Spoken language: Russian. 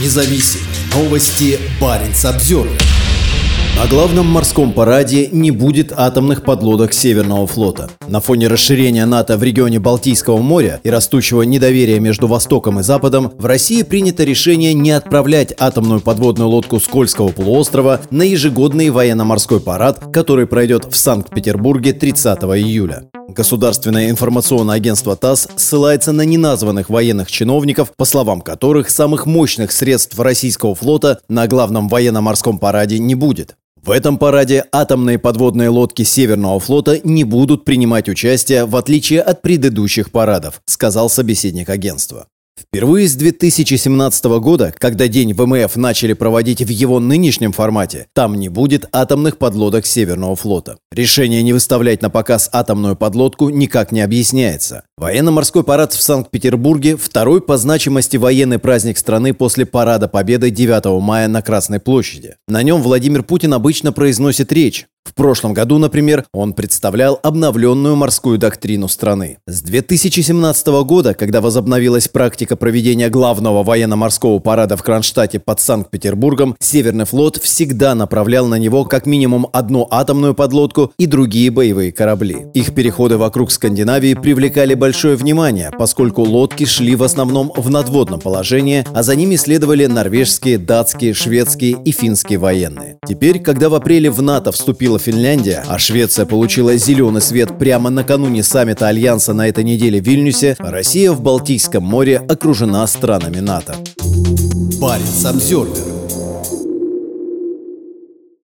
независим. Новости Баренц Обзервер. На главном морском параде не будет атомных подлодок Северного флота. На фоне расширения НАТО в регионе Балтийского моря и растущего недоверия между Востоком и Западом, в России принято решение не отправлять атомную подводную лодку Скользкого полуострова на ежегодный военно-морской парад, который пройдет в Санкт-Петербурге 30 июля. Государственное информационное агентство ТАСС ссылается на неназванных военных чиновников, по словам которых самых мощных средств российского флота на главном военно-морском параде не будет. В этом параде атомные подводные лодки Северного флота не будут принимать участие, в отличие от предыдущих парадов, сказал собеседник агентства. Впервые с 2017 года, когда День ВМФ начали проводить в его нынешнем формате, там не будет атомных подлодок Северного флота. Решение не выставлять на показ атомную подлодку никак не объясняется. Военно-морской парад в Санкт-Петербурге – второй по значимости военный праздник страны после Парада Победы 9 мая на Красной площади. На нем Владимир Путин обычно произносит речь, в прошлом году, например, он представлял обновленную морскую доктрину страны. С 2017 года, когда возобновилась практика проведения главного военно-морского парада в Кронштадте под Санкт-Петербургом, Северный флот всегда направлял на него как минимум одну атомную подлодку и другие боевые корабли. Их переходы вокруг Скандинавии привлекали большое внимание, поскольку лодки шли в основном в надводном положении, а за ними следовали норвежские, датские, шведские и финские военные. Теперь, когда в апреле в НАТО вступила победила Финляндия, а Швеция получила зеленый свет прямо накануне саммита Альянса на этой неделе в Вильнюсе, Россия в Балтийском море окружена странами НАТО. Парень Самсервер